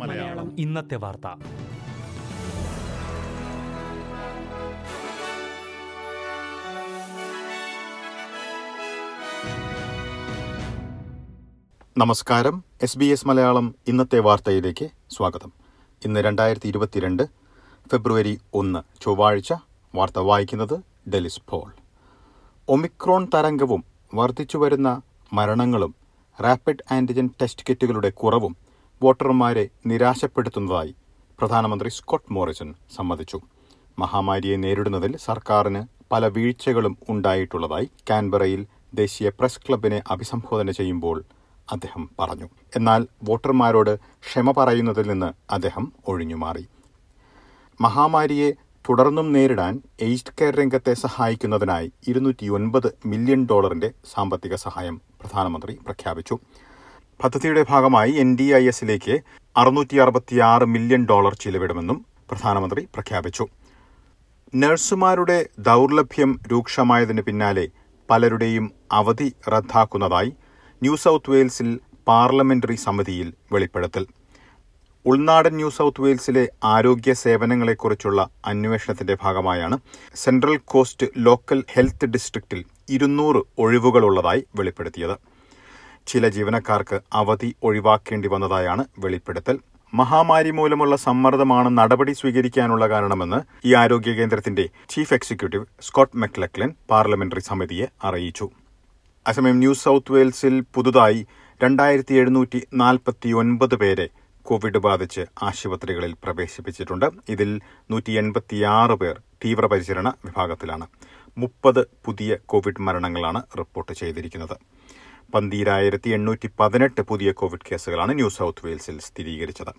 മലയാളം. ഇന്നത്തെ വാർത്ത. നമസ്കാരം. എസ് ബി എസ് മലയാളം ഇന്നത്തെ വാർത്തയിലേക്ക് സ്വാഗതം. ഇന്ന് രണ്ടായിരത്തി ഇരുപത്തിരണ്ട് ഫെബ്രുവരി ഒന്ന് ചൊവ്വാഴ്ച വാർത്ത വായിക്കുന്നത് ഡെലിസ് പോൾ. ഒമിക്രോൺ തരംഗവും വർദ്ധിച്ചുവരുന്ന മരണങ്ങളും റാപ്പിഡ് ആന്റിജൻ ടെസ്റ്റ് കിറ്റുകളുടെ കുറവും വോട്ടർമാരെ നിരാശപ്പെടുത്തുന്നതായി പ്രധാനമന്ത്രി സ്കോട്ട് മോറിസൺ സമ്മതിച്ചു. മഹാമാരിയെ നേരിടുന്നതിൽ സർക്കാരിന് പല വീഴ്ചകളും ഉണ്ടായിട്ടുള്ളതായി കാൻബറയിൽ ദേശീയ പ്രസ് ക്ലബിനെ അഭിസംബോധന ചെയ്യുമ്പോൾ അദ്ദേഹം പറഞ്ഞു. എന്നാൽ വോട്ടർമാരോട് ക്ഷമ പറയുന്നതിൽ നിന്ന് അദ്ദേഹം ഒഴിഞ്ഞുമാറി. മഹാമാരിയെ തുടർന്നും നേരിടാൻ എയ്ഡ് കെയർ രംഗത്തെ സഹായിക്കുന്നതിനായി ഇരുന്നൂറ്റിയൊൻപത് മില്യൺ ഡോളറിന്റെ സാമ്പത്തിക സഹായം പ്രധാനമന്ത്രി പ്രഖ്യാപിച്ചു. പദ്ധതിയുടെ ഭാഗമായി എൻ ഡി ഐ എസിലേക്ക് അറുന്നൂറ്റി അറുപത്തിയാറ് മില്യൺ ഡോളർ ചിലവിടുമെന്നും പ്രധാനമന്ത്രി പ്രഖ്യാപിച്ചു. നഴ്സുമാരുടെ ദൗർലഭ്യം രൂക്ഷമായതിന് പിന്നാലെ പലരുടെയും അവധി റദ്ദാക്കുന്നതായി ന്യൂ സൌത്ത് വെയിൽസിൽ പാർലമെന്ററി സമിതിയിൽ വെളിപ്പെടുത്തൽ. ഉൾനാടൻ ന്യൂ സൌത്ത് വെയിൽസിലെ ആരോഗ്യ സേവനങ്ങളെക്കുറിച്ചുള്ള അന്വേഷണത്തിന്റെ ഭാഗമായാണ് സെൻട്രൽ കോസ്റ്റ് ലോക്കൽ ഹെൽത്ത് ഡിസ്ട്രിക്റ്റിൽ ഇരുന്നൂറ് ഒഴിവുകളുള്ളതായി വെളിപ്പെടുത്തിയത്. ചില ജീവനക്കാർക്ക് അവധി ഒഴിവാക്കേണ്ടി വന്നതായാണ് വെളിപ്പെടുത്തൽ. മഹാമാരി മൂലമുള്ള സമ്മർദ്ദമാണ് നടപടി സ്വീകരിക്കാനുള്ള കാരണമെന്ന് ഈ ആരോഗ്യ കേന്ദ്രത്തിന്റെ chief executive Scott McLachlan parliamentary സമിതിയെ അറിയിച്ചു. അസമയം ന്യൂ സൌത്ത് വെയിൽസിൽ പുതുതായി രണ്ടായിരത്തി എഴുന്നൂറ്റി നാൽപ്പത്തി ഒൻപത് പേരെ കോവിഡ് ബാധിച്ച് ആശുപത്രികളിൽ പ്രവേശിപ്പിച്ചിട്ടുണ്ട്. ഇതിൽ നൂറ്റി എൺപത്തിയാറ് പേർ തീവ്രപരിചരണ വിഭാഗത്തിലാണ്. മുപ്പത് പുതിയ കോവിഡ് മരണങ്ങളാണ് റിപ്പോർട്ട് ചെയ്തിരിക്കുന്നത്. പന്തീരായിരത്തി എണ്ണൂറ്റി പതിനെട്ട് പുതിയ കോവിഡ് കേസുകളാണ് ന്യൂ സൗത്ത് വെയിൽസിൽ സ്ഥിരീകരിച്ചത്.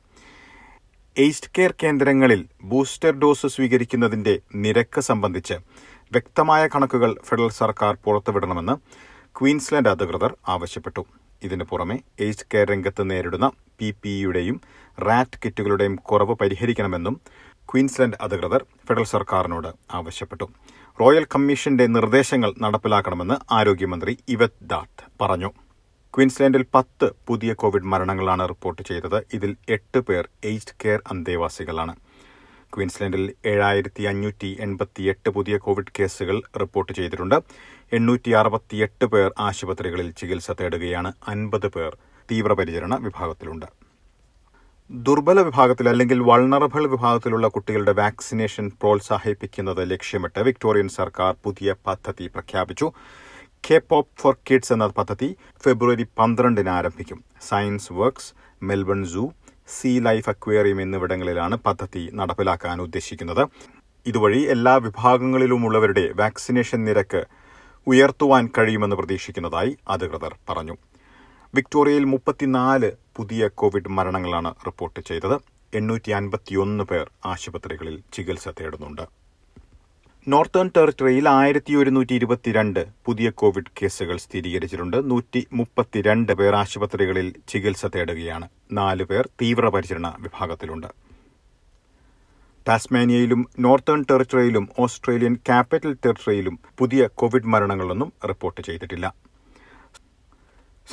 എയ്സ്റ്റ് കെയർ കേന്ദ്രങ്ങളിൽ ബൂസ്റ്റർ ഡോസ് സ്വീകരിക്കുന്നതിന്റെ നിരക്ക് സംബന്ധിച്ച് വ്യക്തമായ കണക്കുകൾ ഫെഡറൽ സർക്കാർ പുറത്തുവിടണമെന്ന് ക്വീൻസ്ലാൻഡ് അധികൃതർ ആവശ്യപ്പെട്ടു. ഇതിനു പുറമെ എയ്സ്റ്റ് കെയർ രംഗത്ത് നേരിടുന്ന പി യുടെയും റാറ്റ് കിറ്റുകളുടെയും കുറവ് പരിഹരിക്കണമെന്നും ക്വീൻസ്ലാൻഡ് അധികൃതർ ഫെഡറൽ സർക്കാരിനോട് ആവശ്യപ്പെട്ടു. റോയൽ കമ്മീഷന്റെ നിർദ്ദേശങ്ങൾ നടപ്പിലാക്കണമെന്ന് ആരോഗ്യമന്ത്രി ഇവത് ദാത്ത് പറഞ്ഞു. ക്വീൻസ്ലാൻഡിൽ പത്ത് പുതിയ കോവിഡ് മരണങ്ങളാണ് റിപ്പോർട്ട് ചെയ്തത്. ഇതിൽ എട്ട് പേർ എയ്ഡ് കെയർ അന്തേവാസികളാണ്. ക്വീൻസ്ലാൻഡിൽ ഏഴായിരത്തി അഞ്ഞൂറ്റി എൺപത്തിയെട്ട് പുതിയ കോവിഡ് കേസുകൾ റിപ്പോർട്ട് ചെയ്തിട്ടുണ്ട്. എണ്ണൂറ്റി അറുപത്തിയെട്ട് പേർ ആശുപത്രികളിൽ ചികിത്സ തേടുകയാണ്. അൻപത് പേർ തീവ്രപരിചരണ വിഭാഗത്തിലുണ്ട്. ദുർബല വിഭാഗത്തിൽ അല്ലെങ്കിൽ വൾണറബിൾ വിഭാഗത്തിലുള്ള കുട്ടികളുടെ വാക്സിനേഷൻ പ്രോത്സാഹിപ്പിക്കുന്നത് ലക്ഷ്യമിട്ട് വിക്ടോറിയൻ സർക്കാർ പുതിയ പദ്ധതി പ്രഖ്യാപിച്ചു. കെ പോപ്പ് ഫോർ കിഡ്സ് എന്ന പദ്ധതി ഫെബ്രുവരി പന്ത്രണ്ടിന് ആരംഭിക്കും. Science works Melbourne zoo sea life aquarium എന്നിവിടങ്ങളിലാണ് പദ്ധതി നടപ്പിലാക്കാൻ ഉദ്ദേശിക്കുന്നത്. ഇതുവഴി എല്ലാ വിഭാഗങ്ങളിലുമുള്ളവരുടെ വാക്സിനേഷൻ നിരക്ക് ഉയർത്തുവാൻ കഴിയുമെന്ന് പ്രതീക്ഷിക്കുന്നതായി അധികൃതർ പറഞ്ഞു. വിക്ടോറിയയിൽ മുപ്പത്തിനാല് പുതിയ കോവിഡ് മരണങ്ങളാണ് റിപ്പോർട്ട് ചെയ്തത്. എണ്ണൂറ്റി അൻപത്തിയൊന്ന് പേർ ആശുപത്രികളിൽ ചികിത്സ തേടുന്നുണ്ട്. നോർത്തേൺ ടെറിട്ടറിയിൽ ആയിരത്തി ഒരുന്നൂറ്റി ഇരുപത്തിരണ്ട് പുതിയ കോവിഡ് കേസുകൾ സ്ഥിരീകരിച്ചിട്ടുണ്ട്. നൂറ്റി മുപ്പത്തിരണ്ട് പേർ ആശുപത്രികളിൽ ചികിത്സ തേടുകയാണ്. നാല് പേർ തീവ്രപരിചരണ വിഭാഗത്തിലുണ്ട്. ടാസ്മാനിയയിലും നോർത്തേൺ ടെറിട്ടറിയിലും ഓസ്ട്രേലിയൻ ക്യാപിറ്റൽ ടെറിട്ടറിയിലും പുതിയ കോവിഡ് മരണങ്ങളൊന്നും റിപ്പോർട്ട് ചെയ്തിട്ടില്ല.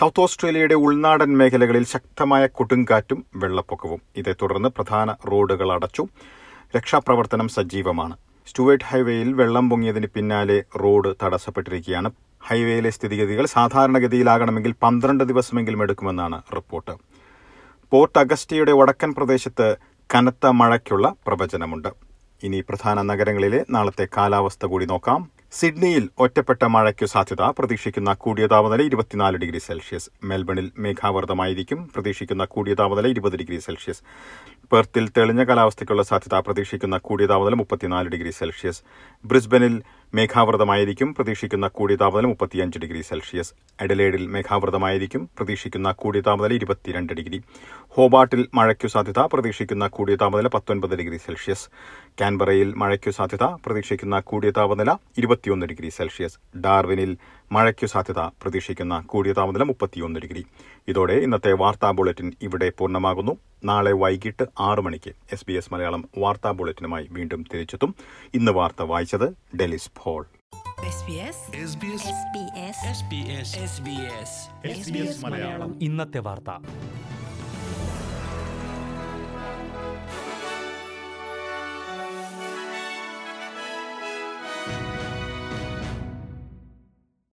സൌത്ത് ഓസ്ട്രേലിയയുടെ ഉൾനാടൻ മേഖലകളിൽ ശക്തമായ കൊടുങ്കാറ്റും വെള്ളപ്പൊക്കവും. ഇതേ തുടർന്ന് പ്രധാന റോഡുകൾ അടച്ചു. രക്ഷാപ്രവർത്തനം സജീവമാണ്. സ്റ്റുവേർട്ട് ഹൈവേയിൽ വെള്ളം പൊങ്ങിയതിന് പിന്നാലെ റോഡ് തടസ്സപ്പെട്ടിരിക്കുകയാണ്. ഹൈവേയിലെ സ്ഥിതിഗതികൾ സാധാരണഗതിയിലാകണമെങ്കിൽ പന്ത്രണ്ട് ദിവസമെങ്കിലും എടുക്കുമെന്നാണ് റിപ്പോർട്ട്. പോർട്ട് അഗസ്റ്റിയുടെ വടക്കൻ പ്രദേശത്ത് കനത്ത മഴയ്ക്കുള്ള പ്രവചനമുണ്ട്. ഇനി പ്രധാന നഗരങ്ങളിലെ നാളത്തെ കാലാവസ്ഥ കൂടി നോക്കാം. സിഡ്നിയിൽ ഒറ്റപ്പെട്ട മഴയ്ക്കു സാധ്യത. പ്രതീക്ഷിക്കുന്ന കൂടിയ താപനില ഇരുപത്തിനാല് ഡിഗ്രി സെൽഷ്യസ്. മെൽബണിൽ മേഘാവൃതമായിരിക്കും. പ്രതീക്ഷിക്കുന്ന കൂടിയ താപനില ഇരുപത് ഡിഗ്രി സെൽഷ്യസ്. പെർത്തിൽ തെളിഞ്ഞ കാലാവസ്ഥയ്ക്കുള്ള സാധ്യത. പ്രതീക്ഷിക്കുന്ന കൂടിയ താപനില മുപ്പത്തിനാല് ഡിഗ്രി സെൽഷ്യസ്. ബ്രിസ്ബനിൽ മേഘാവൃതമായിരിക്കും പ്രതീക്ഷിക്കുന്ന കൂടിയ താപനില മുപ്പത്തിയഞ്ച് ഡിഗ്രി സെൽഷ്യസ്. എഡലേഡിൽ മേഘാവൃതമായിരിക്കും പ്രതീക്ഷിക്കുന്ന കൂടിയ താപനില ഇരുപത്തിരണ്ട് ഡിഗ്രി. ഹോബാട്ടിൽ മഴയ്ക്കു സാധ്യത പ്രതീക്ഷിക്കുന്ന കൂടിയ താപനില പത്തൊൻപത് ഡിഗ്രി സെൽഷ്യസ്. കാൻബറയിൽ മഴയ്ക്കു സാധ്യത പ്രതീക്ഷിക്കുന്ന കൂടിയ താപനില ഇരുപത്തിയൊന്ന് ഡിഗ്രി സെൽഷ്യസ്. ഡാർവിനിൽ മഴയ്ക്കു സാധ്യത പ്രതീക്ഷിക്കുന്ന കൂടിയ താപനില മുപ്പത്തിയൊന്ന് ഡിഗ്രി. ഇതോടെ ഇന്നത്തെ വാർത്താ ബുള്ളറ്റിൻ ഇവിടെ പൂർണമാകുന്നു. നാളെ വൈകിട്ട് ആറ് മണിക്ക് എസ് ബി എസ് മലയാളം വാർത്താ ബുള്ളറ്റിനുമായി വീണ്ടും തിരിച്ചെത്തും. ഇന്ന് വാർത്ത വായിച്ചത് Delys Paul SBS SBS SBS SBS SBS SBS Malayalam. ഇന്നത്തെ വാർത്ത.